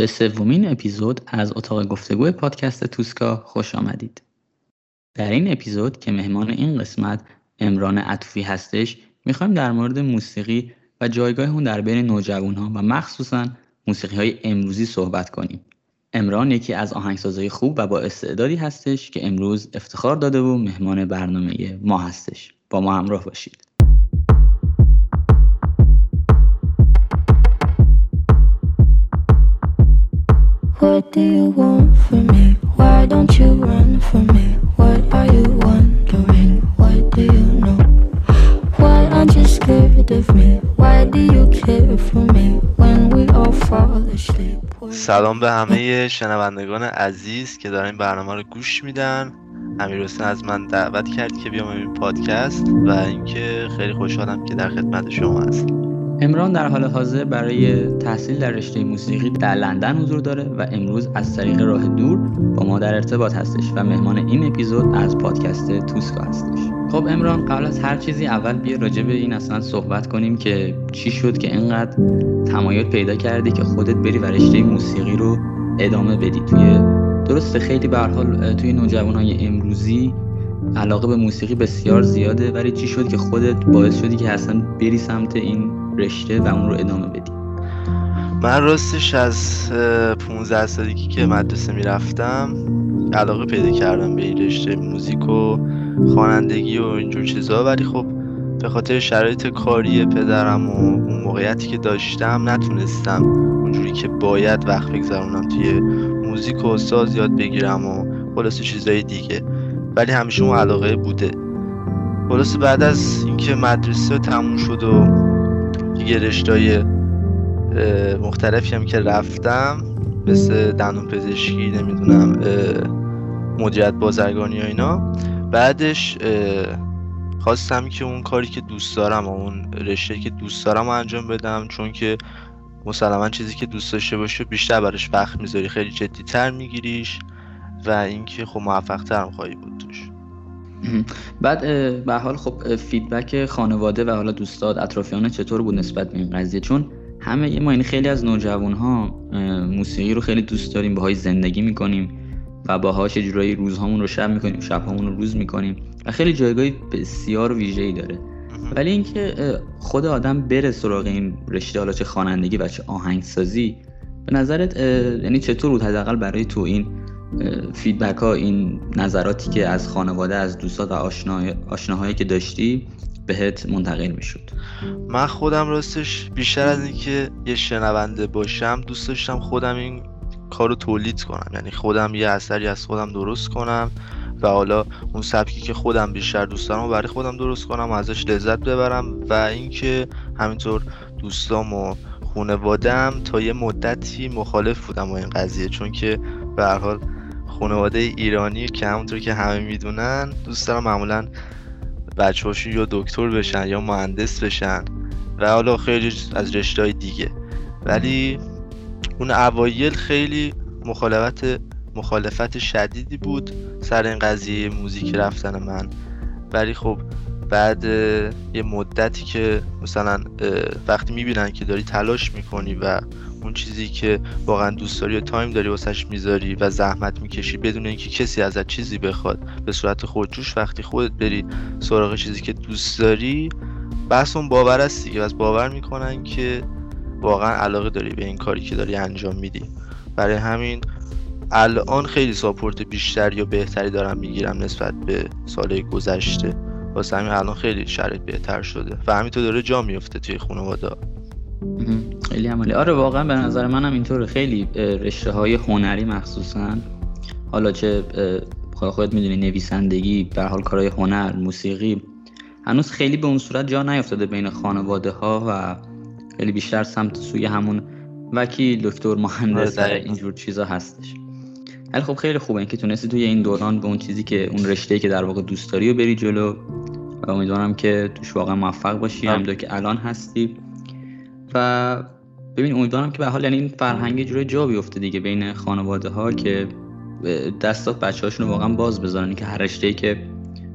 به سومین اپیزود از اتاق گفتگو پادکست توسکا خوش آمدید. در این اپیزود که مهمان این قسمت امران عطوفی هستش می‌خوایم در مورد موسیقی و جایگاه اون در بین نوجوان ها و مخصوصا موسیقی های امروزی صحبت کنیم. امران یکی از آهنگسازهای خوب و با استعدادی هستش که امروز افتخار داده و مهمان برنامه ما هستش. با ما همراه باشید. What do you want from me? Why don't you run from me? What are you wondering? What do you know? Why aren't you scared of me? Why do you care for me when we all fall asleep? سلام به همه شنوندگان عزیز که دارن برنامه رو گوش میدن امیر از من دعوت کرد که بیام این پادکست و اینکه خیلی خوشحالم که در خدمت شما هستم امران در حال حاضر برای تحصیل در رشته موسیقی در لندن حضور داره و امروز از طریق راه دور با ما در ارتباط هستش و مهمان این اپیزود از پادکست توسکا هستش. خب امران قبل از هر چیزی اول بیا راجع به این اصلا صحبت کنیم که چی شد که اینقدر تمایل پیدا کردی که خودت بری و رشته موسیقی رو ادامه بدی. توی درسته خیلی به توی نوجوانهای امروزی علاقه به موسیقی بسیار زیاده ولی چی شد که خودت باعث شدی که اصلا بری سمت این رشته و اون رو ادامه بدی. من راستش از 15 سالگی که مدرسه می‌رفتم علاقه پیدا کردم به این رشته موزیک و خوانندگی و اینجور چیزا. ولی خب به خاطر شرایط کاری پدرم و اون موقعیتی که داشتم نتونستم اونجوری که باید وقت بگذرونم توی موزیک و ساز یاد بگیرم و خلاص چیزای دیگه. ولی همیشه اون علاقه بوده. خلاص بعد از اینکه مدرسه تموم شد و دیگه رشتای مختلفی هم که رفتم مثل دندون پزشکی نمی‌دونم مدیریت بازرگانی و اینا. بعدش خواستم که اون کاری که دوست دارم و اون رشته که دوست دارم انجام بدم چون که مسلما چیزی که دوست داشته باشه بیشتر براش وقت می‌ذاری خیلی جدی تر میگیریش و اینکه خب موفق ترم خواهی بود توش. بعد به حال خب فیدبک خانواده و حالا دوستاد اطرافیان چطور بود نسبت به این قضیه؟ چون همه ما این خیلی از نوجوان ها موسیقی رو خیلی دوست داریم باهاش زندگی می‌کنیم و باهاش جورایی روزهامون رو شب می‌کنیم شبهامون رو روز می‌کنیم و خیلی جایگاهی بسیار ویژه‌ای داره. ولی اینکه خود آدم بره سراغ این رشته حالا چه خوانندگی و چه آهنگسازی به نظرت یعنی چطور بود حداقل برای تو این فیدبک ها این نظراتی که از خانواده از دوستات و آشناهایی که داشتی بهت منتقل می‌شد. من خودم راستش بیشتر از اینکه یه شنونده باشم دوست داشتم خودم این کار رو تولید کنم. یعنی خودم یه اثری از خودم درست کنم و حالا اون سبکی که خودم بیشتر دوست دارم برای خودم درست کنم و ازش لذت ببرم و اینکه همینطور دوستام و خانوادم تا یه مدتی مخالف بودم با این قضیه. چون که به هر حال خانواده ایرانی که همونطور که همه می‌دونن دوست دارم معمولا بچه هاشون یا دکتر بشن یا مهندس بشن و حالا خیلی از رشته های دیگه. ولی اون اوایل خیلی مخالفت مخالفت شدیدی بود سر این قضیه موزیک رفتن من. ولی خب بعد یه مدتی که مثلا وقتی می‌بینن که داری تلاش می‌کنی و اون چیزی که واقعا دوست داری و time داری واسش می‌ذاری و زحمت می‌کشی بدون اینکه کسی ازت چیزی بخواد. به صورت خودجوش وقتی خودت بری سراغ چیزی که دوست داری بحث اون باور است دیگه. از باور می‌کنن که واقعا علاقه داری به این کاری که داری انجام میدی. برای همین الان خیلی support بیشتری و بهتری دارم می‌گیرم نسبت به سال گذشته. واسه همین الان خیلی شرایط بهتر شده. و همینطور داره جا میفته توی خانواده خیلی عمالی. آره واقعا به نظر منم اینطوره. خیلی رشته های هنری مخصوصا. حالا چه خودت می‌دونی نویسندگی به حال کارهای هنر موسیقی هنوز خیلی به اون صورت جا نیافتاده بین خانواده ها و خیلی بیشتر سمت سوی همون وکیل دکتر مهندس آره اینجور چیزا هستش. ولی خب خیلی خوبه اینکه تونستی توی این دوران به اون چیزی که اون رشته که در واقع دوست داری و بری جلو. و امیدوارم که توش واقعا موفق باشی همونطور که الان هستی. و ببین امیدوارم که به حال یعنی این فرهنگ جوری جا بیفته دیگه بین خانواده ها که دستات بچه هاشون واقعا باز بذارن. که هر رشته که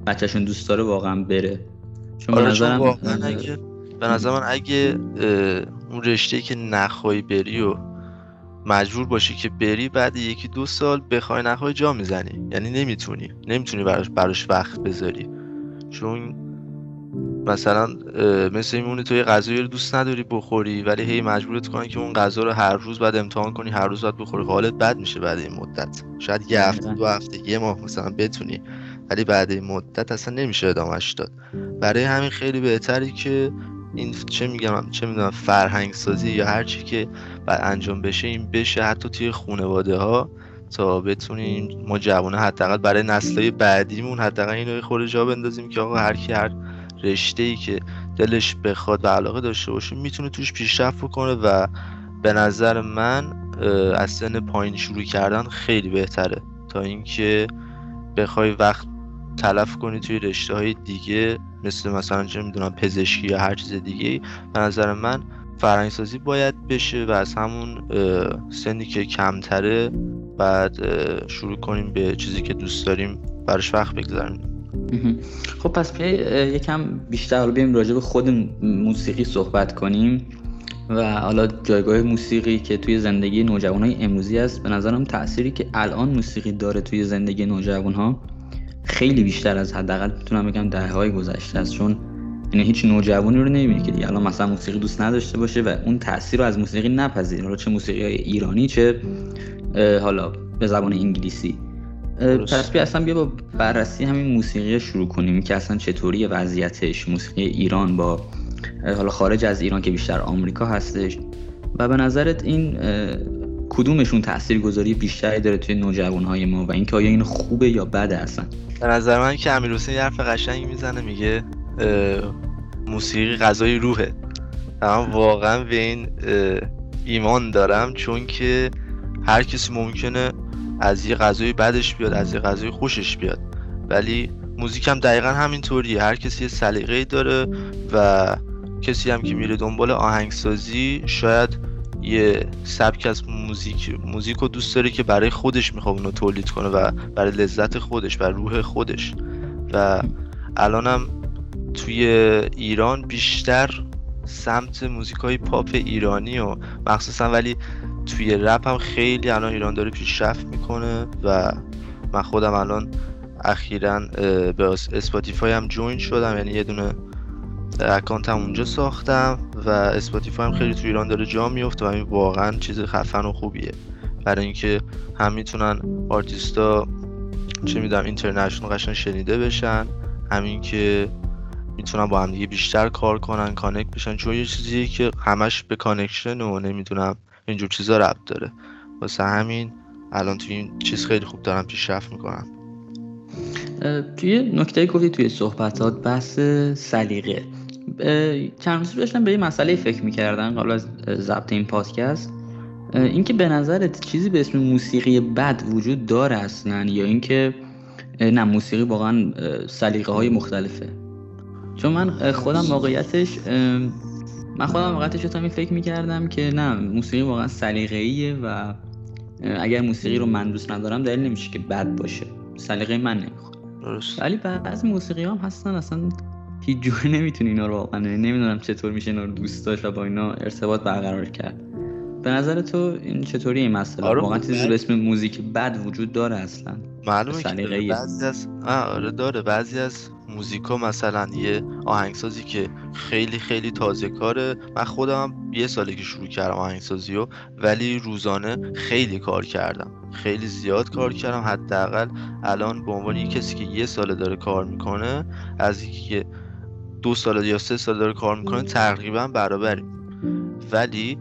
بچهشون دوست داره واقعا بره. چون آره نظرم اگه به نظر من اگه اون رشته که نخوای بری و مجبور باشی که بری بعد یکی دو سال بخوای نخوای جا می‌زنی. یعنی نمی‌تونی. نمی‌تونی براش براش وقت بذاری. چون مثلا مثل میمونه تو یه غذایی رو دوست نداری بخوری ولی هی مجبورت کنن که اون غذا رو هر روز بعد امتحان کنی هر روز باید بخوری. حالت بد میشه بعد این مدت. شاید یه هفته دو هفته یه ماه مثلا بتونی ولی بعد این مدت اصلا نمیشه ادامهش داد. برای همین خیلی بهتری که این چه میگم چه می‌دونم فرهنگ سازی یا هر چی که بعد انجام بشه این بشه حتی توی خانواده ها تا بتونیم ما جوانه حداقل برای نسلهای بعدیمون حداقل اینو خورده جا بندازیم که آقا هر کی هر رشته ای که دلش بخواد و علاقه داشته باشه می‌تونه توش پیشرفت بکنه و به نظر من از سن پایین شروع کردن خیلی بهتره. تا اینکه بخوای وقت تلف کنی توی رشته های دیگه مثل مثلا چه می‌دونم پزشکی یا هر چیز دیگه به نظر من فرهنگسازی باید بشه و از همون سنی که کمتره بعد شروع کنیم به چیزی که دوست داریم براش وقت بگذاریم. خب پس بیای یکم بیشتر بیایم راجع به خود موسیقی صحبت کنیم و حالا جایگاه موسیقی که توی زندگی های امروزی است به نظرم تأثیری که الان موسیقی داره توی زندگی ها خیلی بیشتر از حداقل می‌تونم بگم دهه های گذشته است. چون یعنی هیچ نوجوانی رو نمی‌بینی که دیگه الان مثلا موسیقی دوست نداشته باشه و اون تاثیر رو از موسیقی نپذیره. حالا چه موسیقی های ایرانی چه حالا به زبان انگلیسی. پس بیا اصلا بیا با بررسی همین موسیقی شروع کنیم که اصلا چطوری وضعیتش. موسیقی ایران با حالا خارج از ایران که بیشتر آمریکا هستش. و به نظرت این کدومشون گذاری بیشتری داره توی نوجوانهای ما و اینکه آیا این خوبه یا بده اصلا؟ به نظر من که امیر حسین حرف قشنگی می‌زنه میگه موسیقی غذای روحه. من واقعا به این ایمان دارم چون که هر کسی ممکنه از یه غذای بدش بیاد از یه غذای خوشش بیاد. ولی موزیک هم دقیقا همینطوریه. هر کسی یه سلیقه‌ای داره و کسی هم که میره دنبال آهنگسازی شاید یه سبک از موزیک موزیک رو دوست داره که برای خودش می‌خواد اونو تولید کنه و برای لذت خودش و روح خودش. و الانم توی ایران بیشتر سمت موزیک های پاپ ایرانی و مخصوصا ولی توی رپ هم خیلی الان ایران داره پیشرفت می‌کنه و من خودم الان اخیرا به Spotify هم join شدم یعنی یه دونه account هم اونجا ساختم و Spotify هم خیلی تو ایران داره جا میفته و این واقعا چیز خفن و خوبیه. برای اینکه هم می‌تونن آرتیستا چه می‌دونم international قشنگ شنیده بشن همین که می‌تونن با هم دیگه بیشتر کار کنن connect بشن. چون یه چیزیه که همش به connection و نمی‌دونم اینجور چیزا ربط داره. واسه همین الان توی این چیز خیلی خوب دارم پیشرفت می‌کنم. توی نکته گفتی توی صحبتات بحث سلیقه. چند روز داشتم به یه مسئله فکر می‌کردن قبل از ضبط این پادکست. اینکه به نظرت چیزی به اسم موسیقی بد وجود داره اصلا یا اینکه نه موسیقی واقعا سلیقه های مختلفه؟ چون من خودم واقعیتش من خودم واقعیتش تا فکر می‌کردم که نه موسیقی واقعا سلیقه‌ایه و اگر موسیقی رو من دوست ندارم دلیل نمیشه که بد باشه. سلیقه من نمی‌خواد درست. ولی بعضی موسیقی هم هستن اصلا هیچ جوری نمی‌تونی اینا رو واقعا نمی‌دونم چطور میشه اینا رو دوست داشت و با اینا ارتباط برقرار کرد. به نظر تو این چطوری این مسئله؟ آره واقعا چیزی به اسم موزیک بد وجود داره اصلا؟ معلومه که بعضی از آره داره. بعضی از موزیکا مثلا یه آهنگسازی که خیلی خیلی تازه کاره. من خودم یه ساله که شروع کردم آهنگسازی رو ولی روزانه خیلی کار کردم. خیلی زیاد کار کردم. حداقل الان به عنوان یه کسی که یه ساله داره کار می‌کنه از یکی که دو ساله یا سه سال داره کار می‌کنه تقریبا برابریم. ولی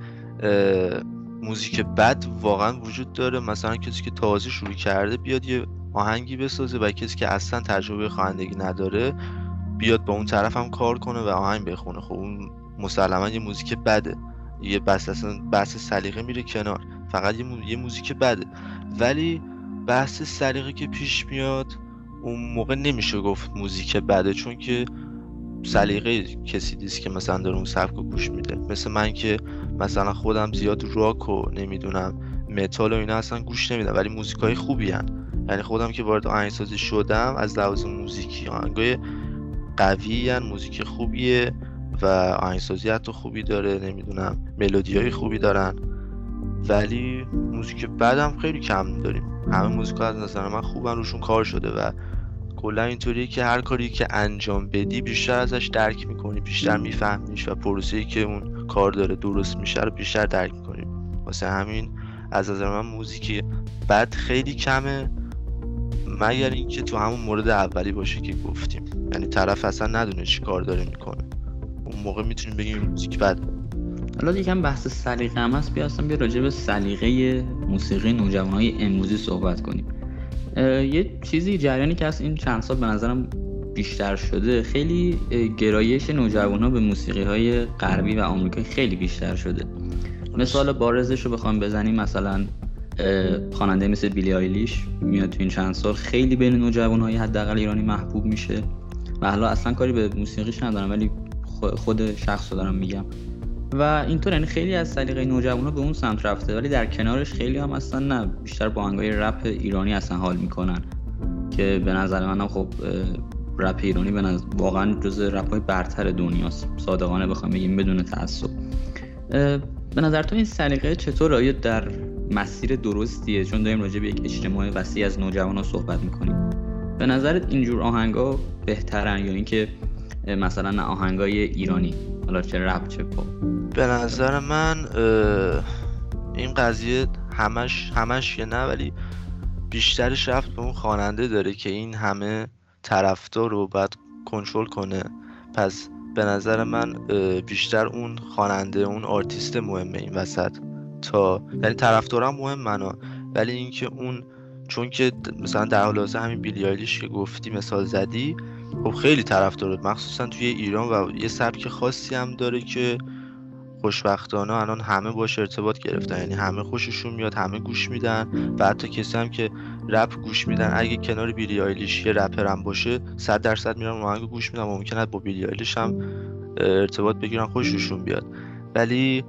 موزیک بد واقعا وجود داره. مثلا کسی که تازه شروع کرده بیاد یه آهنگی بسازه و کسی که اصلا تجربه خوانندگی نداره بیاد با اون طرف هم کار کنه و آهنگ بخونه. خب اون مسلما یه موزیک بده. یه بحث اصلا بحث سلیقه میره کنار. فقط یه, یه موزیک بده. ولی بحث سلیقه که پیش میاد اون موقع نمیشه گفت موزیک بده چون که سلیقه کسی دیست که مثلا داره اون سبک گوش میده. مثل من که مثلا خودم زیاد راک و نمی‌دونم متال و اینا اصلا گوش نمیدم ولی موزیکای خوبی هن. یعنی خودم که وارد آهنگسازی شدم از لحاظ موزیکی. آهنگای قوی. موزیک خوبیه و آهنگسازی حتی خوبی داره نمی‌دونم ملودی های خوبی دارن. ولی موزیک بدم خیلی کم داریم. همه موزیک از نظر من خوبن روشون کار شده و کلا اینطوریه که هر کاری که انجام بدی بیشتر ازش درک می‌کنی بیشتر میفهمیش و پروسه‌ای که اون کار داره درست میشه رو بیشتر درک می‌کنی. واسه همین از نظر من موزیک بعد خیلی کمه. مگر اینکه تو همون مورد اولی باشه که گفتیم. یعنی طرف اصلا ندونه چی کار داره می‌کنه. اون موقع می‌تونیم بگیم موزیک بد حالا یکم بحث سلیقه هم هست بیا بیا راجع به سلیقه موسیقی نوجوانهای امروزی صحبت کنیم. یه چیزی جریانی که از این چند سال به نظرم بیشتر شده. خیلی گرایش نوجوان ها به موسیقی های غربی و آمریکایی خیلی بیشتر شده. مثال بارزش رو بخوام بزنیم مثلا خواننده مثل بیلی آیلیش میاد تو این چند سال. خیلی بین نوجوان های حداقل ایرانی محبوب میشه. و حالا اصلا کاری به موسیقیش ندارم ولی خود شخص رو دارم میگم. و اینطور یعنی خیلی از سلیقه نوجوانا به اون سمت رفته ولی در کنارش خیلی هم اصلا نه بیشتر با آهنگای رپ ایرانی اصلا حال می‌کنن. که به نظر منم خب رپ ایرانی به نظر واقعا جز رپ های برتر دنیاست. صادقانه بخوام بگیم بدون تعصب. به نظر تو این سلیقه چطور؟ آیا در مسیر درستیه چون داریم راجع به یک اجتماع وسیع از نوجوانان صحبت می‌کنیم. به نظرت اینجور آهنگا بهترن یا اینکه مثلا آهنگای ایرانی؟ حالا چه رپ چه پاپ؟ به نظر من این قضیه همش همش که نه ولی بیشترش رفت به اون خواننده داره که این همه طرفدار رو باید کنترل کنه. پس به نظر من بیشتر اون خواننده اون آرتیست مهمه این وسط. تا یعنی طرفدارم مهمنا ولی اینکه اون چون که مثلا در حال همین Billie Eilish که گفتی مثال زدی خب خیلی طرفدار مخصوصا توی ایران و یه سبک خاصی هم داره که خوشبختانه الان همه باش ارتباط گرفتن. یعنی همه خوششون میاد همه گوش میدن و حتی کسی هم که رپ گوش میدن اگه کنار Billie Eilish یه رپر هم باشه صد درصد میرن آهنگ گوش میدن. و ممکنه با Billie Eilish هم ارتباط بگیرن خوششون بیاد. ولی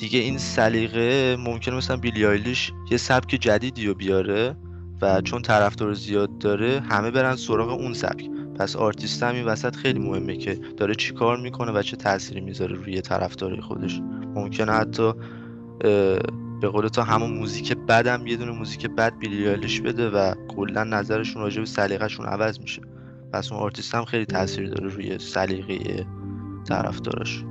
دیگه این سلیقه ممکنه مثلا Billie Eilish یه سبک جدیدی رو بیاره و چون طرفدار زیاد داره همه برن سراغ اون سبک. پس آرتیست هم این وسط خیلی مهمه که داره چی کار می‌کنه و چه تأثیری می‌ذاره روی طرفدارای خودش. ممکنه حتی به قول تو همون موزیک بدم یه دونه موزیک بد Billie Eilish بده و کلا نظرشون راجع به سلیقه‌شون عوض میشه. پس اون آرتیست هم خیلی تاثیر داره روی سلیقه طرفداراش.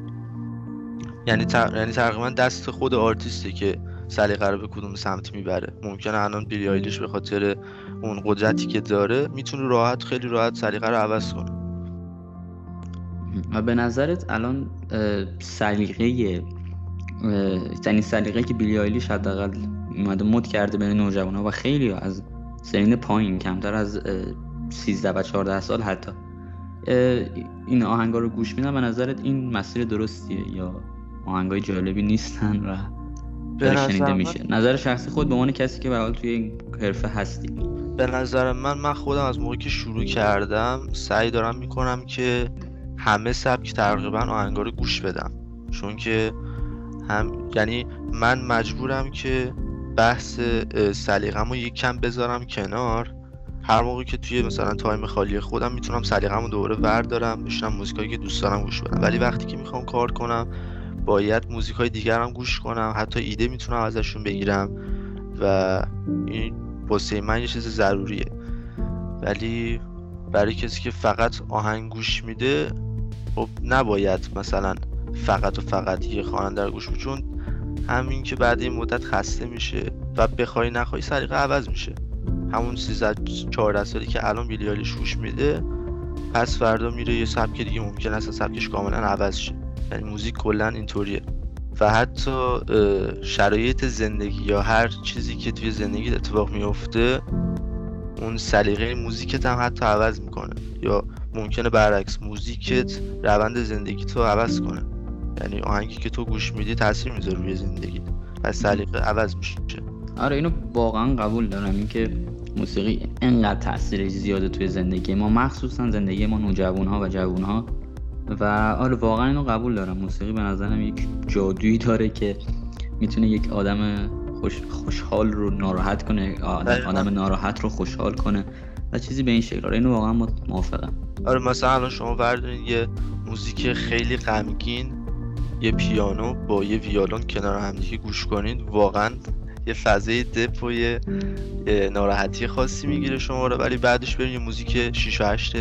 یعنی یعنی تقریبا دست خود آرتیسته که سلیقه رو به کدوم سمت می‌بره. ممکنه الان Billie به خاطر اون قدرتی که داره می‌تونه راحت خیلی راحت سلیقه رو عوض کنه. و به نظرت الان سلیقه یعنی سلیقه که بیلی آیلیش حداقل اومده مد کرده بین نوجوانا و خیلی از سنین پایین کمتر از 13 و 14 سال حتی این آهنگا رو گوش میدن. به نظرت این مسیر درستیه یا آهنگای جالبی نیستن و شنیده میشه. نظر شخصی خود به عنوان کسی که به توی این حرفه هستی. به نظر من من خودم از موقعی که شروع کردم سعی دارم می‌کنم که همه سبک تقریبا آهنگا رو گوش بدم. چون که هم یعنی من مجبورم که بحث سلیقه‌مو یک کم بذارم کنار. هر موقعی که توی مثلا تایم خالی خودم می‌تونم سلیقه‌مو دوباره بردارم بشنم موزیکایی که دوست دارم گوش بدم. ولی وقتی که می‌خوام کار کنم باید موزیک های دیگر هم گوش کنم. حتی ایده می‌تونم ازشون بگیرم. و این واسه من یه چیز ضروریه. ولی برای کسی که فقط آهنگ گوش میده خب نباید مثلا فقط و فقط یه خواننده رو گوش بده چون همین که بعد این مدت خسته میشه و بخوای نخوای سریقه عوض میشه. همون 13 14 سالی که الان بیلیالیش گوش میده پس فردا میره یه سبک دیگه ممکن است سبکش کاملا عوض شه. یعنی موزیک کلا اینطوریه. و حتی شرایط زندگی یا هر چیزی که توی زندگی اتفاق میفته اون سلیقه موزیکت هم حتی عوض می‌کنه. یا ممکنه برعکس موزیکت روند زندگی تو عوض کنه. یعنی آهنگی که تو گوش میدی تاثیر می‌ذاره روی زندگی و سلیقه عوض میشه. آره اینو واقعا قبول دارم. اینکه موسیقی انقدر تاثیر زیاده توی زندگی ما. مخصوصا زندگی ما نوجوان ها و جوان ها و آره واقعا اینو قبول دارم. موسیقی به نظرم یک جادویی داره که می‌تونه یک آدم خوش خوشحال رو ناراحت کنه آدم, آدم ناراحت رو خوشحال کنه و چیزی به این شکل. آره اینو واقعا موافقم. آره مثلا الان شما بردارین یه موزیک خیلی غمگین یه پیانو با یه ویالون کنار همدیگه گوش کنید واقعا یه فضای دپ و یه ناراحتی خاصی می‌گیره شما رو ولی بعدش برید یه موزیک 6 و 8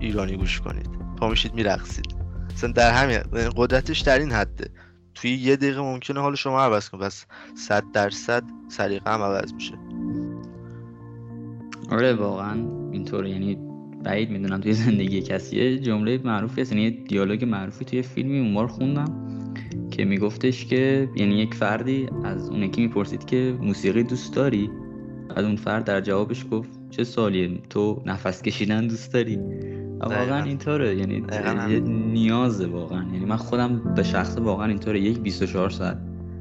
ایرانی گوش کنید. پا میشید میرقصید. مثلا در همین قدرتش در این حده. توی یه دقیقه ممکنه حال شما عوض کنه. بس صد درصد سلیقه هم عوض میشه. آره واقعا اینطور یعنی بعید می‌دونم توی زندگی کسی. جمله معروفی هست. یعنی دیالوگ معروفی توی فیلمی اون خوندم که میگفتش که یعنی یک فردی از اون یکی می‌پرسید که موسیقی دوست داری؟ از اون فرد در جوابش گفت چه سالیه تو نفس کشیدن دوست داری؟ واقعا اینطوره. یعنی یه نیازه واقعا. یعنی من خودم به شخصه واقعا اینطوره. یک 24 ساعت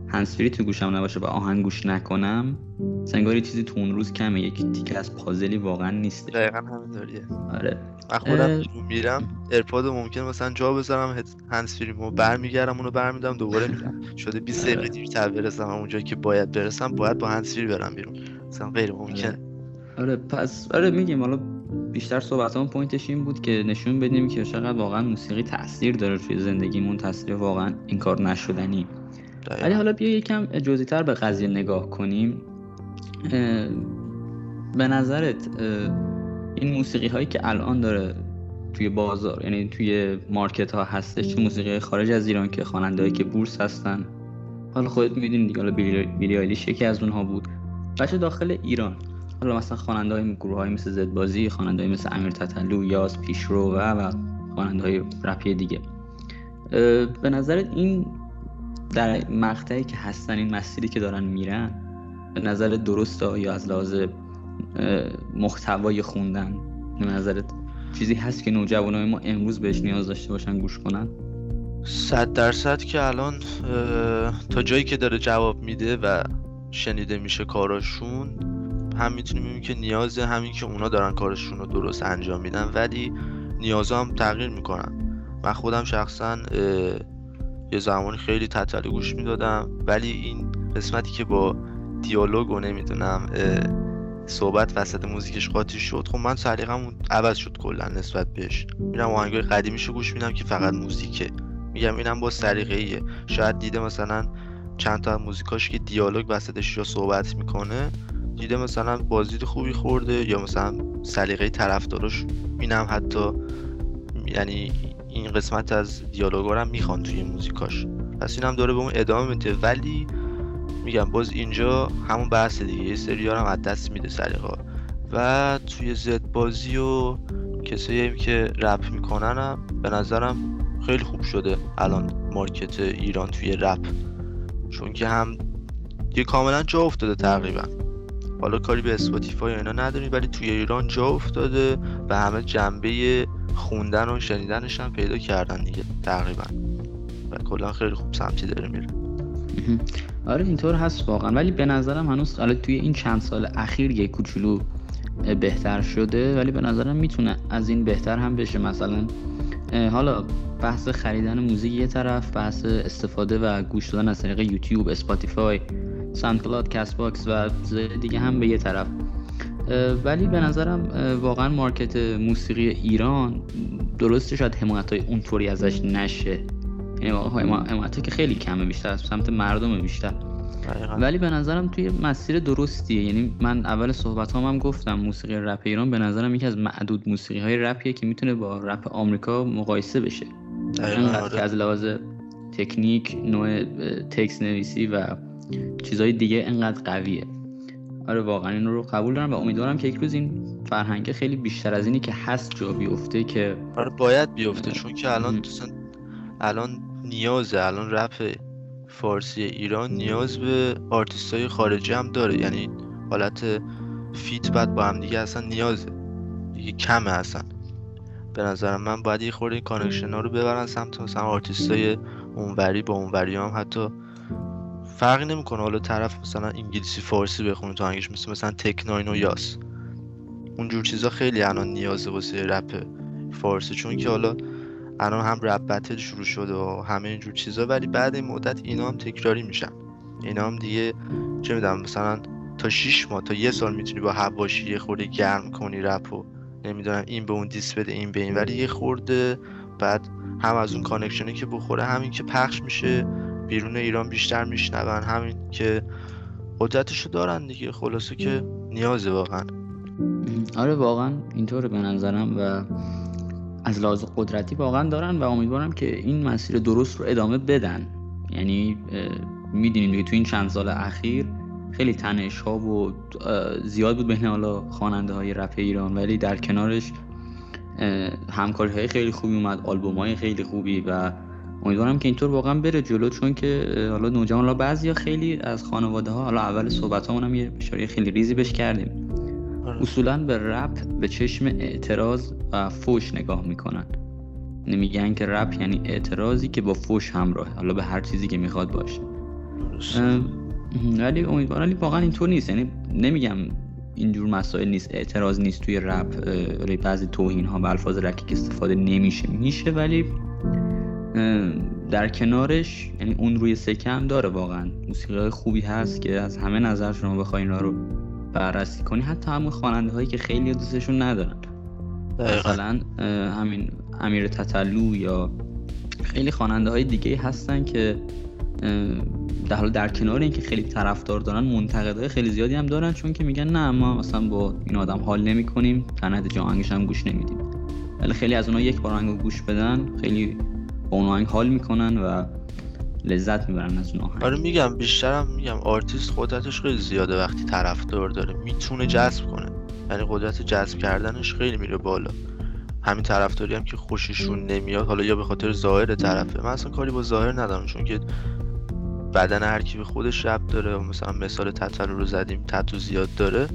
هنسفری تو گوشم نباشه و آهنگ گوش نکنم انگاری چیزی تو اون روز کمه. یک تیکه از پازلی واقعا نیست. دقیقا همینطوریه. آره. من خودم میرم ارپاد ممکن مثلا جا بذارم هنس فریمو برمیگردم اونو برمیدم دوباره میرم شده 20 دقیقه دیرتر برسم. اونجا که باید برسم باید با هنس فری برم بیرون. مثلا غیر ممکن آره. پس آره میگیم حالا بیشتر صحبتمون پوینتش این بود که نشون بدیم که چقدر واقعا موسیقی تاثیر داره توی زندگیمون تاثیر واقعا این کار نشدنی. ولی حالا بیا یکم تر به قضیه نگاه کنیم. به نظرت این موسیقی هایی که الان داره توی بازار یعنی توی مارکت ها هستش چه موسیقی خارج از ایران که خواننده که بورس هستن. حالا خودت می‌دونی دیگه حالا بیلی آیلیش یکی از اونها بود. بچه داخل ایران. حالا مثلا خواننده های گروه های مثل زدبازی خواننده مثل امیر تتلو یاز پیشرو و و خواننده های رپی دیگه به نظرت این در مقطعی که هستن این مسیری که دارن میرن به نظر درسته یا از لحاظ محتوای خوندن؟ به نظرت چیزی هست که نوجوانای ما امروز بهش نیاز داشته باشن گوش کنن؟ صد درصد که الان تا جایی که داره جواب میده و شنیده میشه کاراشون هم می‌تونیم ببینیم که نیاز همین که اونا دارن کارشون رو درست انجام میدن ولی نیاز هم تغییر می‌کنن. من خودم شخصا یه زمانی خیلی تتلی گوش می‌دادم ولی این قسمتی که با دیالوگ و نمی‌دونم صحبت وسط موزیکش قاطی شد خب من سلیقه‌م عوض شد کلا نسبت بهش. میرم آهنگای قدیمیشو گوش میدم که فقط موزیکه. میگم اینم با سلیقه ایه شاید دیده مثلا چند تا موزیکاش که دیالوگ وسطش یا صحبت می‌کنه دیده مثلا بازدید خوبی خورده یا مثلا سلیقه طرفداراش اینم حتی یعنی این قسمت از دیالوگا هم می‌خوان توی موزیکاش. پس اینم داره به اون ادامه میده. ولی میگم باز اینجا همون بحث دیگه. یه سری هم از دست میده سلیقا و توی زد بازی و کسایی که رپ می‌کنن هم به نظرم خیلی خوب شده الان market ایران توی رپ. چون که هم یه کاملا جا افتاده تقریبا. حالا کاری به Spotify اینا نداریم ولی توی ایران جا افتاده و همه جنبه خوندن و شنیدنش هم پیدا کردن دیگه تقریبا. و کلا خیلی خوب سمتی داره میره. آره اینطور هست واقعا. ولی به نظرم هنوز حالا توی این چند سال اخیر یه کوچولو بهتر شده ولی به نظرم می‌تونه از این بهتر هم بشه. مثلا حالا بحث خریدن موزیک یه طرف بحث استفاده و گوش دادن از طریق YouTube Spotify SoundCloud Castbox و دیگه هم به یه طرف. ولی به نظرم واقعا market موسیقی ایران درسته شاید حمایت های اونطوری ازش نشه. یعنی حمایت که خیلی کمه بیشتر از سمت مردم بیشتر. ولی به نظرم توی مسیر درستیه. یعنی من اول صحبت هم, هم گفتم موسیقی رپ ایران به نظرم یکی از معدود موسیقی های رپیه که می‌تونه با رپ آمریکا مقایسه بشه. آره. که از لحاظ تکنیک نوع تکس نویسی و چیزهای دیگه انقدر قویه. آره واقعا این رو قبول دارم و امیدوارم که یک روز این فرهنگ خیلی بیشتر از اینی که هست جا بیفته که آره باید بیفته چون که الان الان نیازه الان رپ فارسی ایران نیاز به آرتیست های خارجی هم داره. یعنی حالت feat بدن با هم دیگه اصلا نیازه. دیگه کمه اصلا. به نظر من باید یه خورده این connection ها رو ببرن سمت مثلا آرتیست های اونوری با اونوری هم حتی فرقی نمی‌کنه. حالا طرف مثلا انگلیسی فارسی بخونه تو English مثل مثلا Tech N9ne و یاس. اونجور چیزا خیلی الان نیازه واسه رپ فارسی چون که حالا الان هم rap battle شروع شده و همه اینجور چیزا ولی بعد این مدت اینا هم تکراری میشن. اینا هم دیگه چه می‌دونم مثلا تا 6 ماه تا یه سال می‌تونی با حواشی یه خورده گرم کنی رپ و نمی‌دونم این به اون diss بده این به این. ولی یه خورده بعد هم از اون connection ی که بخوره همین که پخش میشه. بیرون ایران بیشتر میشنون. همین که قدرتشو دارن دیگه. خلاصه که نیازه واقعا. آره واقعا اینطوره به نظرم و از لحاظ قدرتی واقعا دارن و امیدوارم که این مسیر درست رو ادامه بدن. یعنی می‌دونیم دیگه تو این چند سال اخیر خیلی تنش ها و زیاد بود بین حالا خواننده های رپ ایران ولی در کنارش همکاری های خیلی خوبی اومد آلبوم های خیلی خوبی و امیدوارم که اینطور واقعا بره جلو چون که حالا نوجوان حالا بعضیا خیلی از خانواده ها حالا اول صحبت هم یه اشاره خیلی ریزی بهش کردیم. آره. اصولا به رپ به چشم اعتراض و فوش نگاه می‌کنن. نمیگن که رپ یعنی اعتراضی که با فوش همراه حالا به هر چیزی که می‌خواد باشه. ولی امیدوارم ولی واقعا اینطور نیست. یعنی نمیگم اینجور مسائل نیست اعتراض نیست توی رپ بعضی توهین ها و الفاظ رکیک استفاده نمیشه. میشه ولی در کنارش یعنی اون روی سکه هم داره واقعا. موسیقی خوبی هست که از همه نظر شما بخواین رو بررسی کنی. حتی همون خواننده هایی که خیلی دوستشون ندارن. مثلا همین امیر تطلو یا خیلی خواننده های دیگه هستن که در حال در کنار اینکه خیلی طرفدار دارن منتقدای خیلی زیادی هم دارن. چون که میگن نه ما اصلا با این آدم حال نمی کنیم تنت آهنگش هم گوش نمیدیم. ولی خیلی از اونها یک بار آهنگ گوش بدن خیلی با اون آهنگ حال می‌کنن و لذت می‌برن از اون آهنگ. آره میگم بیشترم میگم آرتیست قدرتش خیلی زیاده وقتی طرفدار داره. می‌تونه جذب کنه. یعنی قدرت جذب کردنش خیلی میره بالا. همین طرفداری هم که خوششون نمیاد حالا یا به خاطر ظاهر طرفه. من اصلا کاری با ظاهر ندارم چون که بدن هر کی به خودش ربط داره مثلا مثال تتلو رو زدیم تتو زیاد داره.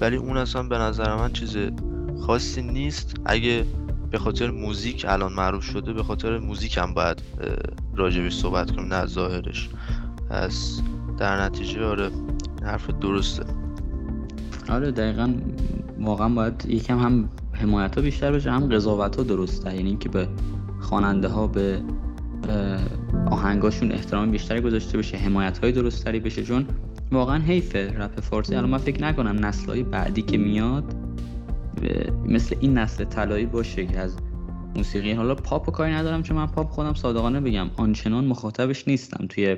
ولی اون اصلا به نظر من چیز خاصی نیست. اگه به خاطر موزیک الان معروف شده به خاطر موزیک هم باید راجبش صحبت کنیم نه ظاهرش. پس در نتیجه آره حرف درسته. آره دقیقا واقعا باید یکم هم حمایت ها بیشتر بشه هم قضاوت ها درسته. یعنی اینکه به خواننده ها به آهنگاشون احترام بیشتری گذاشته بشه حمایت های درستری بشه. چون واقعا حیفه رپ فارسی. الان من فکر نکنم نسل بعدی که میاد مثل این نسل طلایی باشه که از موسیقی حالا پاپ و کاری ندارم چون من پاپ خودم صادقانه بگم. آنچنان مخاطبش نیستم. توی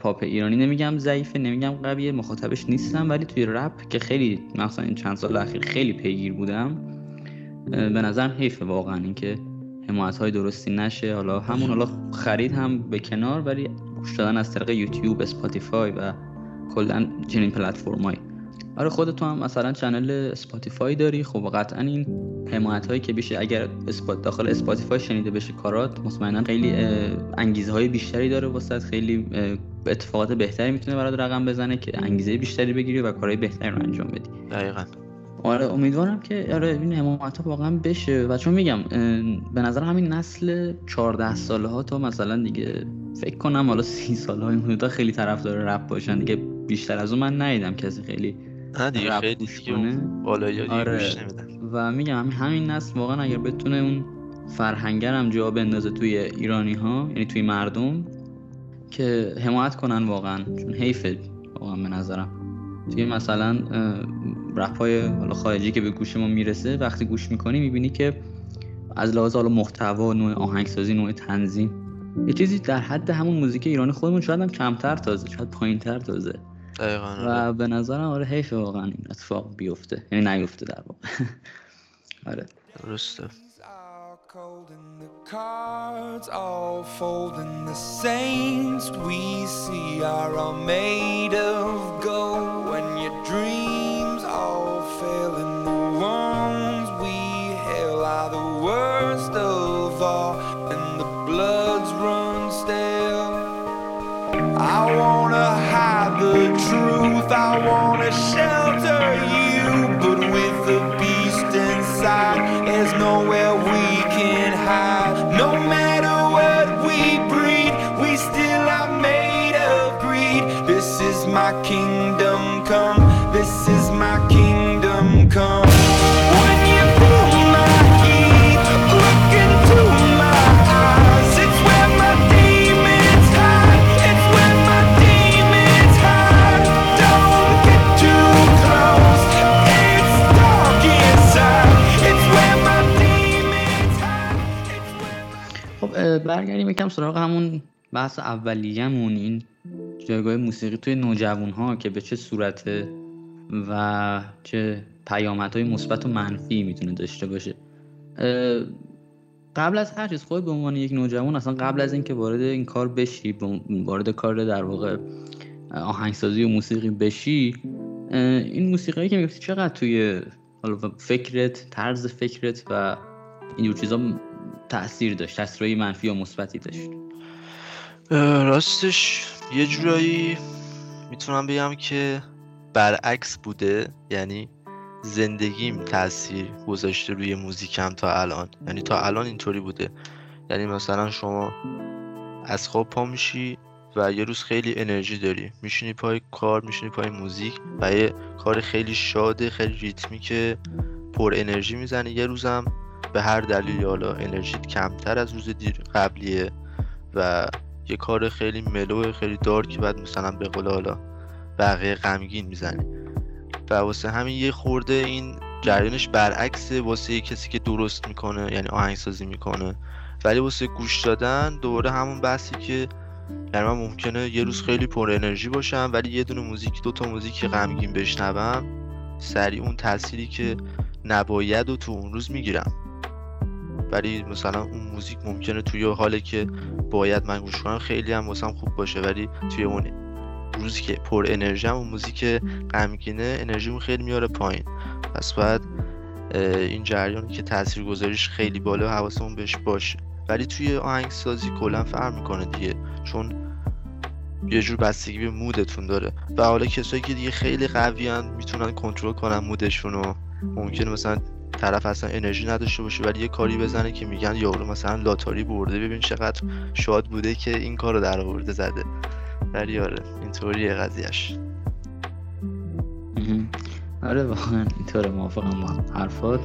پاپ ایرانی نمیگم ضعیفه نمیگم قویه مخاطبش نیستم. ولی توی رپ که خیلی مثلا این چند سال اخیر خیلی پیگیر بودم به نظرم حیفه واقعا. اینکه حمایت های درستی نشه. حالا همون حالا خرید هم به کنار ولی گوش دادن از طریق یوتیوب اسپاتیفای و کلا چنین پلتفرمایی. آره خودت تو هم مثلا channel اسپاتیفای داری. خب قطعا این حمایت هایی که بشه اگر اسپات داخل اسپاتیفای شنیده بشه کارات مطمئنا خیلی انگیزه های بیشتری داره واسه خیلی اتفاقات بهتری می‌تونه برات رقم بزنه که انگیزه بیشتری بگیری و کارهای بهتری رو انجام بدی. دقیقا. آره امیدوارم که آره این حمایت ها واقعا بشه. و چون میگم به نظر همین نسل 14 ساله ها تا مثلا دیگه فکر کنم حالا 30 ساله های خیلی طرفدار رپ باشن. دیگه بیشتر از اون من ندیدم کسی خیلی نه دیگه خیلی دیگه بالا آره. و میگم همین نسل واقعا اگر بتونه اون فرهنگر هم جا بندازه توی ایرانی ها یعنی توی مردم که حمایت کنن واقعا. چون حیفه واقعا به نظرم. توی مثلا رپ های حالا خارجی که به گوش ما می‌رسه وقتی گوش می‌کنی می‌بینی که از لحاظ حالا محتوا نوع آهنگسازی نوع تنظیم یه چیزی در حد همون موزیک ایرانی خودمون شاید هم کمتر تازه شاید پایینتر تازه. دقیقا و آره. به نظرم آره حیف واقعا این اتفاق بیفته یعنی نیفته در واقع آره درسته cards all fold and the saints we see are all made of gold when your dreams all fail and the ones we hail are the worst of all and the bloods run stale I wanna the truth. I wanna shelter you, but with the beast inside, there's nowhere we can hide. No matter what we breed, we still are made of greed. This is my kingdom come. This is بریم یکم سراغ همون بحث اولیه‌مون این جایگاه موسیقی توی نوجوان ها که به چه صورته و چه پیامدهای مثبت و منفی می‌تونه داشته باشه. قبل از هر چیز خود به عنوان یک نوجوان اصلا قبل از اینکه وارد این کار بشی وارد کار در واقع آهنگسازی و موسیقی بشی این موسیقی که می‌گفتی چقدر توی فکرت طرز فکرت و اینجور چیزا تاثیر داشت تاثیرهای منفی و مثبتی داشت. راستش یه جورایی می‌تونم بگم که برعکس بوده یعنی زندگیم تاثیر گذاشته روی موزیکم تا الان. یعنی تا الان اینطوری بوده. یعنی مثلا شما از خواب پا میشی و یه روز خیلی انرژی داری. میشینی پای کار میشینی پای موزیک و یه کار خیلی شاده خیلی ریتمی که پر انرژی می‌زنی یه روزم. به هر دلیلی حالا انرژیت کمتر از روز دیر قبلیه و یه کار خیلی ملو خیلی دارک بعد مثلا به قول حالا بقیه غمگین می‌زنی. و واسه همین یه خورده این جریانش برعکسه واسه کسی که درست می‌کنه یعنی آهنگسازی می‌کنه. ولی واسه گوش دادن دوباره همون بحثی که یعنی من ممکنه یه روز خیلی پر انرژی باشم ولی یه دونه موزیک دو تا موزیک غمگین بشنوم سریع اون تأثیری که نباید و تو اون روز می‌گیرم. ولی مثلا اون موزیک ممکنه توی حالی که باید من گوش کنم خیلی هم واسم خوب باشه ولی توی اون روزی که پر انرژی اون موزیک غمگینه انرژیمون خیلی میاره پایین. پس باید این جریانی که تاثیر گذاریش خیلی بالا حواسمون بهش باشه. ولی توی آهنگسازی کلا فرق می‌کنه دیگه چون یه جور بستگی به مودتون داره. و حالا کسایی که دیگه خیلی قویان می‌تونن کنترل کنن مودشون و ممکنه مثلا طرف اصلا انرژی نداشته باشه ولی یه کاری بزنه که میگن یارو مثلا لاتاری برده. ببین چقدر شاد بوده که این کارو در آورده زده. ولی آره اینطوریه قضیهش. آره واقعا اینطوره. موافقم با حرفات.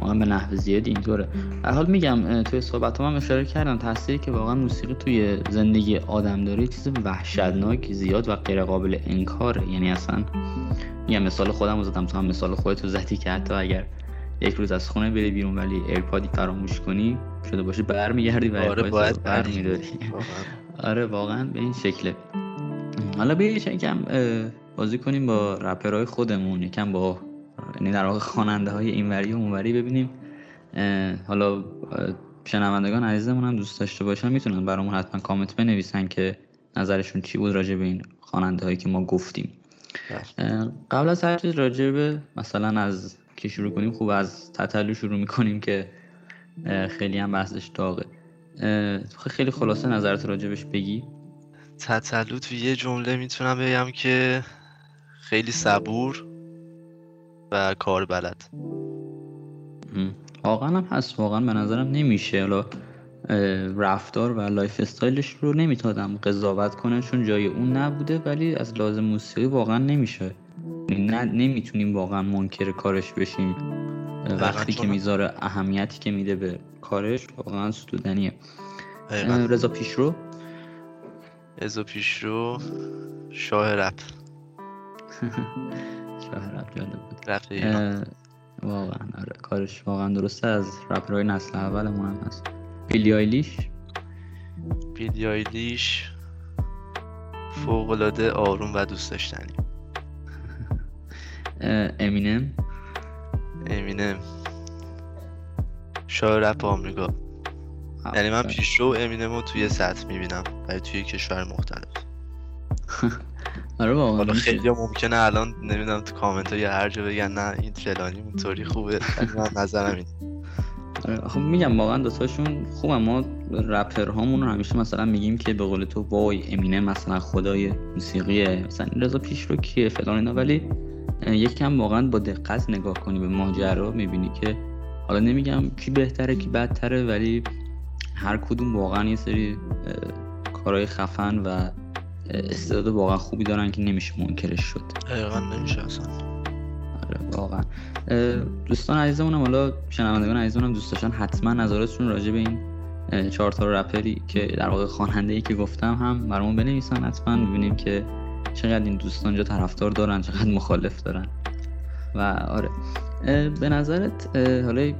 واقعا به نحو زیادی اینطوره. در حال میگم توی صحبت هم اشاره کردم تأثیری که واقعا موسیقی توی زندگی آدم داره چیز وحشتناک زیاد و غیر قابل انکاره. یعنی اصلا یه مثال خودم زدم تو هم مثال خودتو زدی که حتی اگر یک روز از خونه بری بیرون ولی ایرپادی فراموش کنی شده باشه برمیگردی و آره باید برمیداری آره واقعا به این شکله. حالا بیا یکم بازی کنیم با رپرهای خودمون یکم با یعنی در واقع خواننده های اینوری و اونوری ببینیم. حالا شنوندگان عزیزمون هم دوست داشته باشن می‌تونن برامون حتما کامنت بنویسن که نظرشون چی بود راجع به این خواننده هایی که ما گفتیم. بله. قبل از هر چیز راجع به مثلا از که شروع کنیم خوب از تتلو شروع می‌کنیم که خیلی هم بحثش داغه. خیلی خلاصه نظرت راجبش بگی. تتلو تو یه جمله می‌تونم بگم که خیلی صبور و کار بلد. واقعا هم هست. واقعا به نظرم نمیشه. حالا رفتار و lifestyle ش رو نمی‌تونم قضاوت کنه چون جای اون نبوده ولی از لحاظ موسیقی واقعا نمیشه. نه نمی‌تونیم واقعا منکر کارش بشیم. وقتی که می‌ذاره اهمیتی که میده به کارش واقعا ستودنیه. رضا پیشرو؟ رضا پیشرو شاه رپ. شاه رپ جالب بود. واقعا آره کارش واقعا درسته. از رپرهای نسل اولمون هم هست. بیلی آیلیش؟ بیلی آیلیش فوقلاده آروم و دوست داشتنی. امینم. امینم. شاه رپ آمریکا. یعنی من پیشرو امینم رو توی سطح می‌بینم ولی توی کشور مختلف. آره واقعا حالا خیلی ممکنه الان نمی‌دونم تو کامنت یا هر جا بگن نه این فلانی اونطوری خوبه من نظرم این آره، خب میگم واقعا دوتاشون خوب ما رپر هامون رو همیشه مثلا میگیم که به قول تو وای امینه مثلا خدای موسیقیه مثلا رضا پیش رو کیه فلان اینا ولی یکم واقعا با دقت نگاه کنی به ماجرا می‌بینی که حالا نمیگم کی بهتره کی بدتره ولی هر کدوم واقعا یه سری کارهای خفن و استعداد واقعا خوبی دارن که نمیشه منکرش شد. دقیقا نمیشه اصلا. آره واقعا. دوستان عزیزمون هم حالا شنوندگان عزیزمون هم دوست داشتن حتما نظراتشون راجع به این چهار تا رپری که در واقع خواننده ای که گفتم هم برامون بنویسن حتما ببینیم که چقدر این دوستان جا طرفدار دارن چقدر مخالف دارن. و آره. به نظرت حالا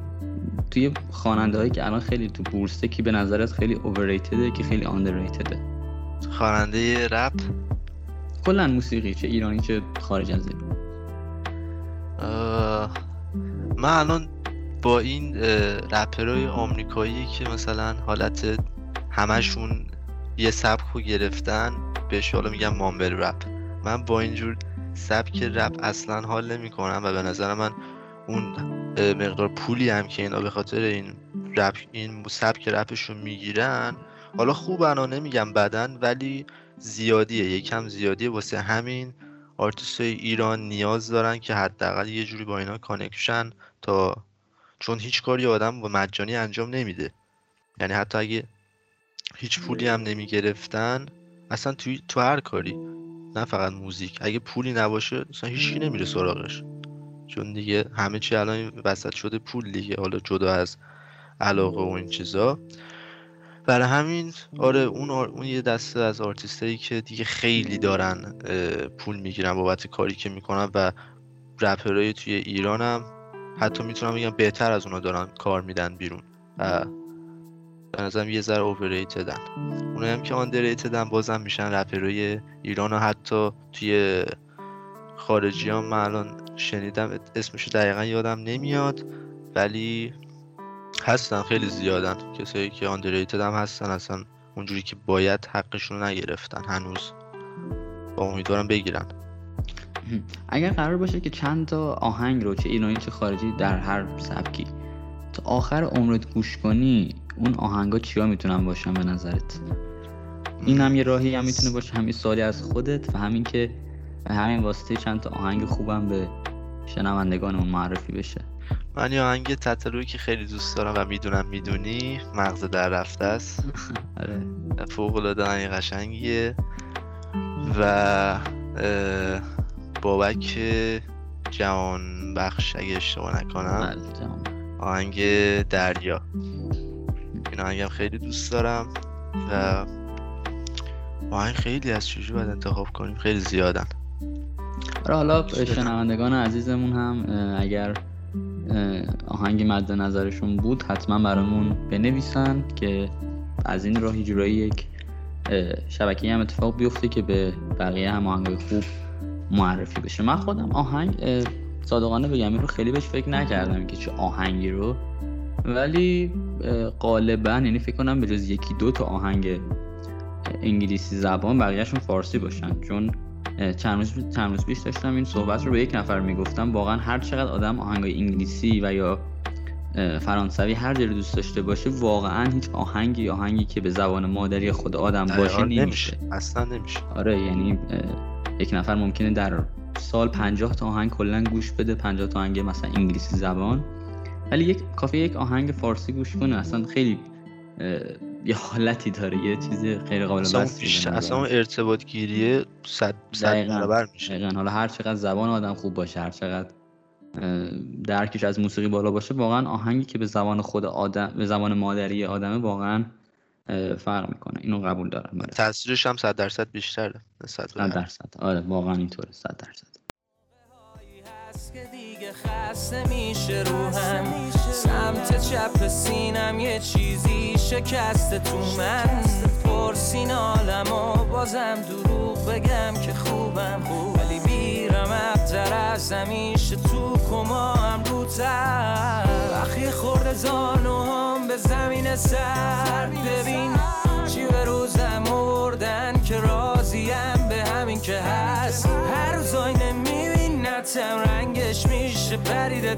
توی خواننده هایی که الان خیلی تو بورسه که به نظرت خیلی اوورریتده که خیلی آندرریتده خواننده رپ؟ کلا موسیقی چه ایرانی چه خارج از ایران من الان با این رپرهای آمریکایی که مثلا حالت همشون یه سبک رو گرفتن بهش حالا میگم مامبل رپ. من با اینجور سبک رپ اصلا حال نمی کنم و به نظر من اون مقدار پولی هم که اینا به خاطر این رپ این سبک رپشون می‌گیرن حالا خوبن و نمیگم بدن ولی زیادیه. یکم زیادیه. واسه همین آرتیست ایران نیاز دارن که حداقل یه جوری با اینا connection تا چون هیچ کاری آدم با مجانی انجام نمیده. یعنی حتی اگه هیچ پولی هم نمی گرفتن اصلا توی تو هر کاری نه فقط موزیک. اگه پولی نباشه اصلا هیچکی نمیره سراغش. چون دیگه همه چی الان وسط شده پول دیگه. حالا جدا از علاقه و این چیزا. برای همین آره اون, اون یه دسته از آرتیستایی که دیگه خیلی دارن پول می‌گیرن بابت کاری که می‌کنن و رپرهای توی ایرانم حتی می‌تونم بگم بهتر از اونا دارن کار میدن بیرون. و به نظرم یه ذره اوورریتدن اونایی هم که آندرریتدن بازم میشن رپرهای ایران و حتی توی خارجی هم من الان شنیدم اسمش دقیقا یادم نمیاد ولی هستن خیلی زیادن. کسایی که آندرریتد هم هستن اصلا اونجوری که باید حقشون نگرفتن هنوز. با امیدوارم بگیرن. اگر قرار باشه که چند تا آهنگ رو چه ایرانی چه خارجی در هر سبکی تا آخر عمرت گوش کنی اون آهنگا چیا می‌تونن باشن به نظرت؟ این هم یه راهی هم می‌تونه باشه همین سالی از خودت و همین که به همین واسطه چند تا آهنگ خوبم به شنوندگانمون معرفی بشه. من یه آهنگ تتلوی که خیلی دوست دارم و می‌دونم می‌دونی مغز در رفته است. آره. فوق العاده قشنگیه. و بابک جوان بخش اگه اشتباه نکنم. بله، آهنگ دریا. آهنگم خیلی دوست دارم و آهنگ خیلی از چجوری باید انتخاب کنیم خیلی زیادن. آره حالا شنوندگان عزیزمون هم اگر آهنگی مد نظرشون بود حتما برامون بنویسن که از این راه جورایی یک شبکه هم اتفاق بیفته که به بقیه هم آهنگ خوب معرفی بشه. من خودم آهنگ صادقانه بگم این رو خیلی بهش فکر نکردم که چه آهنگی رو ولی غالبا یعنی فکر کنم به جز یکی دو تا آهنگ انگلیسی زبان بقیهشون فارسی باشن. چون چند روز چند روز پیش داشتم این صحبت رو به یک نفر می‌گفتم. واقعا هر چقدر آدم آهنگای انگلیسی و یا فرانسوی هر جوری دوست داشته باشه واقعا هیچ آهنگی آهنگی که به زبان مادری خود آدم باشه نمیشه. اصلا نمیشه. آره یعنی یک نفر ممکنه در سال 50 تا آهنگ کلا گوش بده 50 تا آهنگ مثلا انگلیسی زبان. ولی یک کافی یک آهنگ فارسی گوش کنه اصلا خیلی یه حالتی داره یه چیزی غیر قابل وصف اصلا ارتباط گیریه صد برابر میشه. حالا هر چقدر زبان آدم خوب باشه هر چقدر درکش از موسیقی بالا باشه واقعا آهنگی که به زبان خود آدم به زبان مادری آدمه واقعا فرق می‌کنه. اینو قبول دارم. تاثیرش هم 100 درصد بیشتره. 100 درصد. آره واقعا اینطوره. 100 درصد. خسته میشه روحم سمت چپ سینم یه چیزی شکسته تو من. پرسین عالم و بازم دروغ بگم که خوبم. خوب. ولی بیرم ابتر از همیشه تو کما هم روتر وقتی خورده زانو هم به زمین سر. ببین چی به روزم آوردن که راضیم به همین که هست. هر روز آینه میبینتم رنگش میشه پریده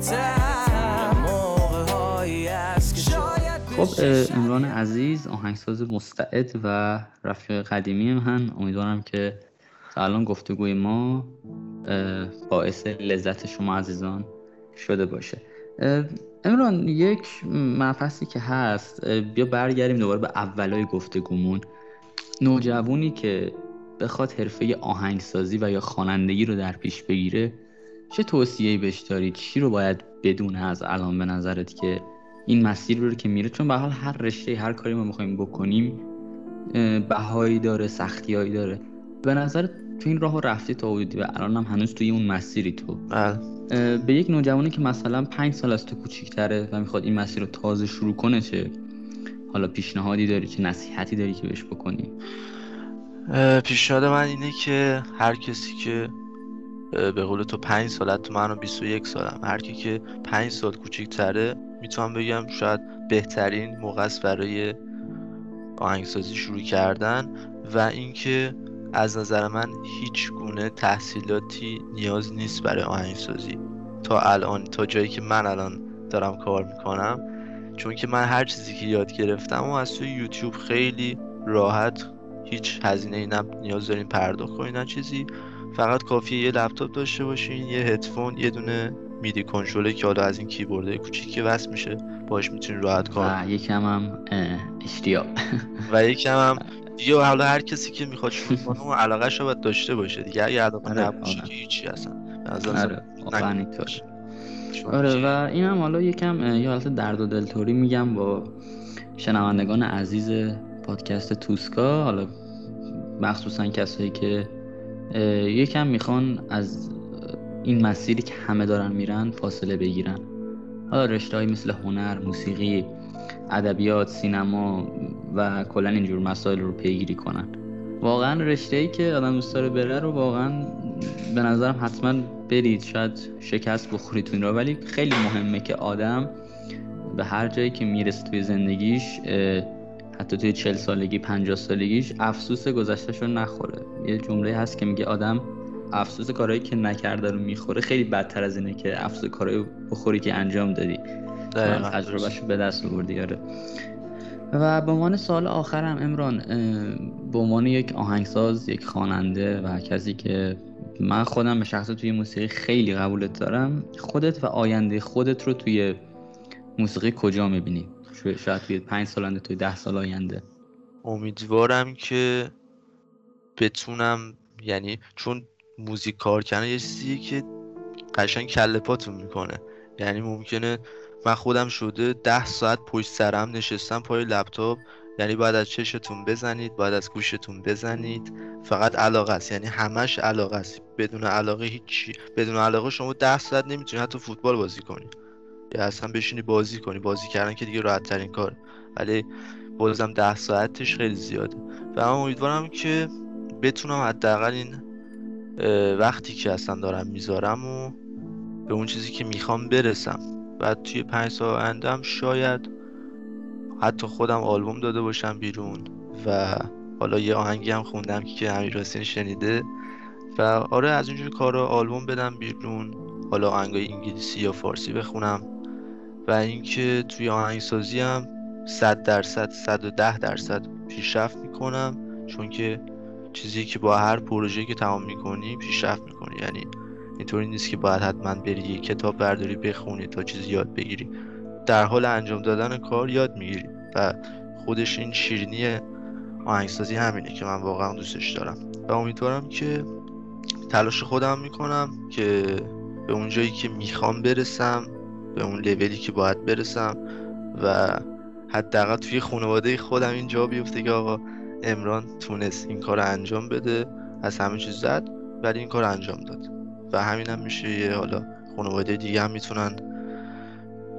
خب امران عزیز آهنگساز مستعد و رفیق قدیمی من امیدوارم که تا الان گفتگوی ما باعث لذت شما عزیزان شده باشه. امران یک مفصلی که هست بیا برگردیم دوباره به اولای گفتگومون. نوجوانی که بخواد حرفه آهنگسازی و یا خوانندگی رو در پیش بگیره چه توصیه‌ای بهش داری؟ چی رو باید بدونه از الان به نظرت که این مسیر رو که میره؟ چون به حال هر رشته هر کاری ما می‌خوایم بکنیم بهایی داره سختیهایی داره. به نظر تو این راه رفتی تا بودی و الان هم هنوز توی اون مسیری تو؟ بله. به یک نوجوانی که مثلا پنج سال از تو کوچیکتره و می‌خواد این مسیر رو تازه شروع کنه چه؟ حالا پیشنهادی داری چه نصیحتی داری که بهش بکنی؟ پیشنهاد من اینه که هر کسی که به قول تو پنج سال تو منو 21 سالم. هر کی که پنج سال کوچیکتره می‌تونم بگم شاید بهترین موقع است برای آهنگسازی شروع کردن و اینکه از نظر من هیچ گونه تحصیلاتی نیاز نیست برای آهنگسازی. تا الان تا جایی که من الان دارم کار می‌کنم. چون که من هر چیزی که یاد گرفتم و از توی یوتیوب خیلی راحت هیچ هزینه ای نیاز دارین پرداخت کنین چیزی. فقط کافیه یه لپتاپ داشته باشین یه هدفون یه دونه میدی کنترله که حالا از این کیبورد کوچیکی وصل میشه باش می‌تونین راحت کار و یکم هم اشتیاق و یکم هم دیگه حالا هر کسی که می‌خواد شروع کنه اون علاقه رو باید داشته باشه دیگه. اگه علاقه آره، نباشه آره. که هیچی اصلا. آره. آره و این هم حالا یکم یه حالت درد و دلتوری میگم با شنوندگان عزیز پادکست توسکا. حالا مخصوصا کسایی که یکم می‌خوان از این مسیری که همه دارن میرن فاصله بگیرن. حالا رشته های مثل هنر، موسیقی، ادبیات، سینما و کلا اینجور مسائل رو پیگیری کنن. واقعا رشته ای که آدم دوست داره بره رو واقعا به نظرم حتما برید. شاید شکست بخورید تو این رو ولی خیلی مهمه که آدم به هر جایی که می‌رسه توی زندگیش حتی توی چل سالگی پنجاه سالگیش افسوس گذشتهش رو نخوره. یه جمله هست که میگه آدم افسوس کارهایی که نکرده رو می‌خوره. خیلی بدتر از اینه که افسوس کارهایی بخوری که انجام دادی. تجربهش به دست آوردی آره. و به عنوان سال آخرم امران به عنوان یک آهنگساز یک خواننده و کسی که من خودم به شخص توی موسیقی خیلی قبولت دارم خودت و آینده خودت رو توی موسیقی کجا می‌بینی؟ شاید توی پنج سال آینده توی ده سال آینده. امیدوارم که بتونم یعنی چون موزیک کار کردن یه چیزیه که قشنگ کله پاتون می‌کنه. یعنی ممکنه من خودم شده ده ساعت پشت سرم نشستم پای لپتاپ. یعنی باید از چشتون بزنید باید از گوشتون بزنید. فقط علاقه است. یعنی همش علاقه است. بدون علاقه هیچی بدون علاقه شما ده ساعت نمی‌تونی حتی فوتبال بازی کنی یا اصلا بشینی بازی کنی. بازی کردن که دیگه راحت ترین کار. ولی بازم ده ساعتش خیلی زیاده. و من امیدوارم که بتونم حداقل این وقتی که اصلا دارم می‌ذارم و به اون چیزی که می‌خوام برسم. و توی پنج سال آینده شاید حتی خودم آلبوم داده باشم بیرون و حالا یه آهنگی هم خوندم که امیر حسین شنیده و آره از اینجور کارا آلبوم بدم بیرون. حالا آهنگای انگلیسی یا فارسی بخونم. و اینکه توی آهنگسازی هم 100 درصد 110 درصد پیشرفت می‌کنم چون که چیزی که با هر پروژه که تمام می‌کنی پیشرفت می‌کنی. یعنی اینطوری نیست که باید حتما بری یه کتاب برداری بخونی تا چیزی یاد بگیری. در حال انجام دادن کار یاد می‌گیری و خودش این شیرینی آهنگسازی همینه که من واقعا دوستش دارم. و امیدوارم که تلاش خودم می‌کنم که به اون جایی که می‌خوام برسم به اون لولی که باید برسم و حداقل توی خانواده خودم این جا بیفته که آقا امران تونست این کار انجام بده از همه چیز زد ولی این کار انجام داد. و همین هم میشه یه حالا خانواده دیگه هم می‌تونن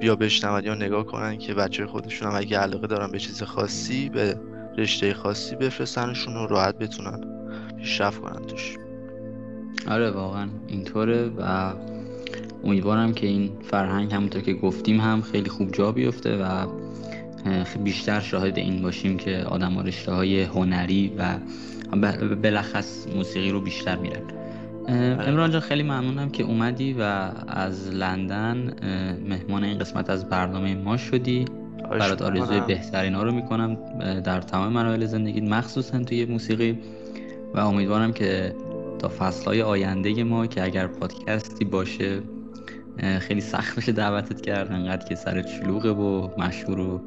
بیا بشنون یا نگاه کنن که بچه خودشون هم اگه علاقه دارن به چیز خاصی به رشته خاصی بفرستنشون و راحت بتونن پیشرفت کنن توش. آره واقعا اینطوره و امیدوارم که این فرهنگ همونطور که گفتیم هم خیلی خوب جا بیفته و بیشتر شاهد این باشیم که آدم رشته های هنری و بلخص موسیقی رو بیشتر میرن. امران جان خیلی ممنونم که اومدی و از لندن مهمان این قسمت از برنامه ما شدی. برات آرزوی بهترین ها رو می‌کنم. در تمام مراحل زندگی مخصوصا توی موسیقی. و امیدوارم که تا فصل های آینده ما که اگر پادکستی باشه خیلی سخت بشه دعوتت کرد. انقدر که سر شلوغه و مشهور و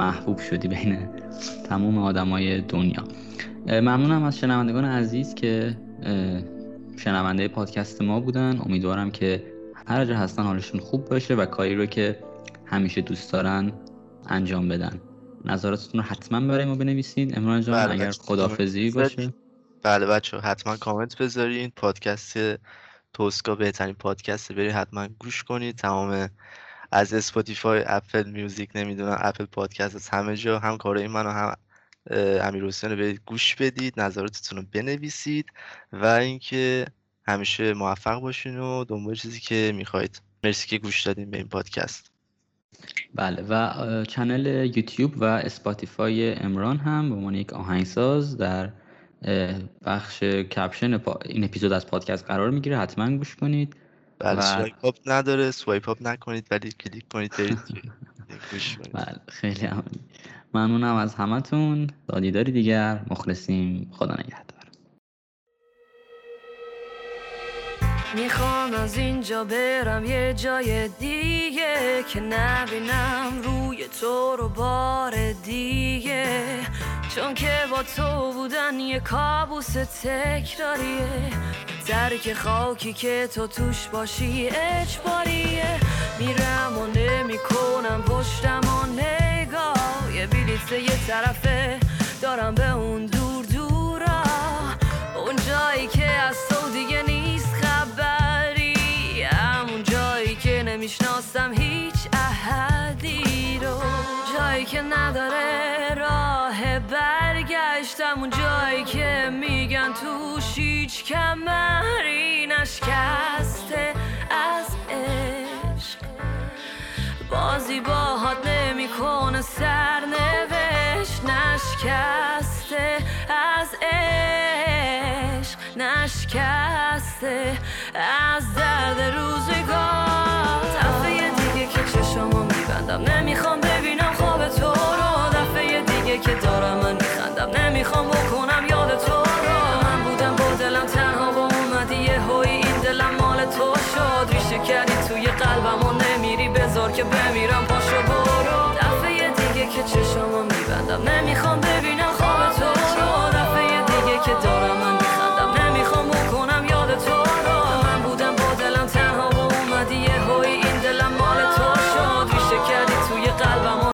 محبوب شدی بین تمام آدمای دنیا. ممنونم از شنوندگان عزیز که شنونده پادکست ما بودن. امیدوارم که هر جا هستن حالشون خوب باشه و کاری رو که همیشه دوست دارن انجام بدن. نظراتتون رو حتما برای ما بنویسید امران جان بله، اگر. خدافزی باشه. بله بچه حتما کامنت بذارین. پادکست توسکا بهترین پادکست برید حتما گوش کنید. تمام از اسپاتیفای اپل میوزیک نمی‌دونم اپل پادکست از همه جا هم کارهای منو هم امیر حسین رو برید گوش بدید نظراتتون رو بنویسید و اینکه همیشه موفق باشین و دنبال چیزی که می‌خواید. مرسی که گوش دادین به این پادکست. بله و channel یوتیوب و اسپاتیفای امران هم به عنوان یک آهنگساز در بخش caption این اپیزود از پادکست قرار می‌گیره حتما گوش کنید. بله و... swipe up نداره swipe up نکنید ولی کلیک کنید برید گوش کنید. بله خیلی هم. ممنونم از همتون. داری دیگر. مخلصیم. خدا نگهدار. می‌خوام از اینجا برم یه جای دیگه که نبینم روی تو رو بار دیگه. چون که با تو بودن یه کابوس تکراریه. درک خاکی که تو توش باشی اجباریه. میرم و نمی‌کنم پشتم و نگاه. یه بلیت یه طرفه دارم به اون دور دورا. اون جایی که از تو دیگه نیست خبری. همون جایی که نمی‌شناسم هیچ احدی رو. جایی که نداره اون جایی که میگن توش هیچ کمری نشکسته از عشق. بازی باهات نمی‌کنه سرنوشت نشکسته از عشق. نشکسته از درد روزگار. دفعه دیگه که چشمو میبندم. نمی‌خوام ببینم که دارم من میخندم. نمی‌خوام بکنم یاد تو را. من بودم با دلم تنها با اومدی یه هایی این دلم مال تو شد. ریشه کردی توی قلبم و نمیری. بذار که بمیرم پاشو برو. دفعه دیگه که چشمو میبندم. نمی‌خوام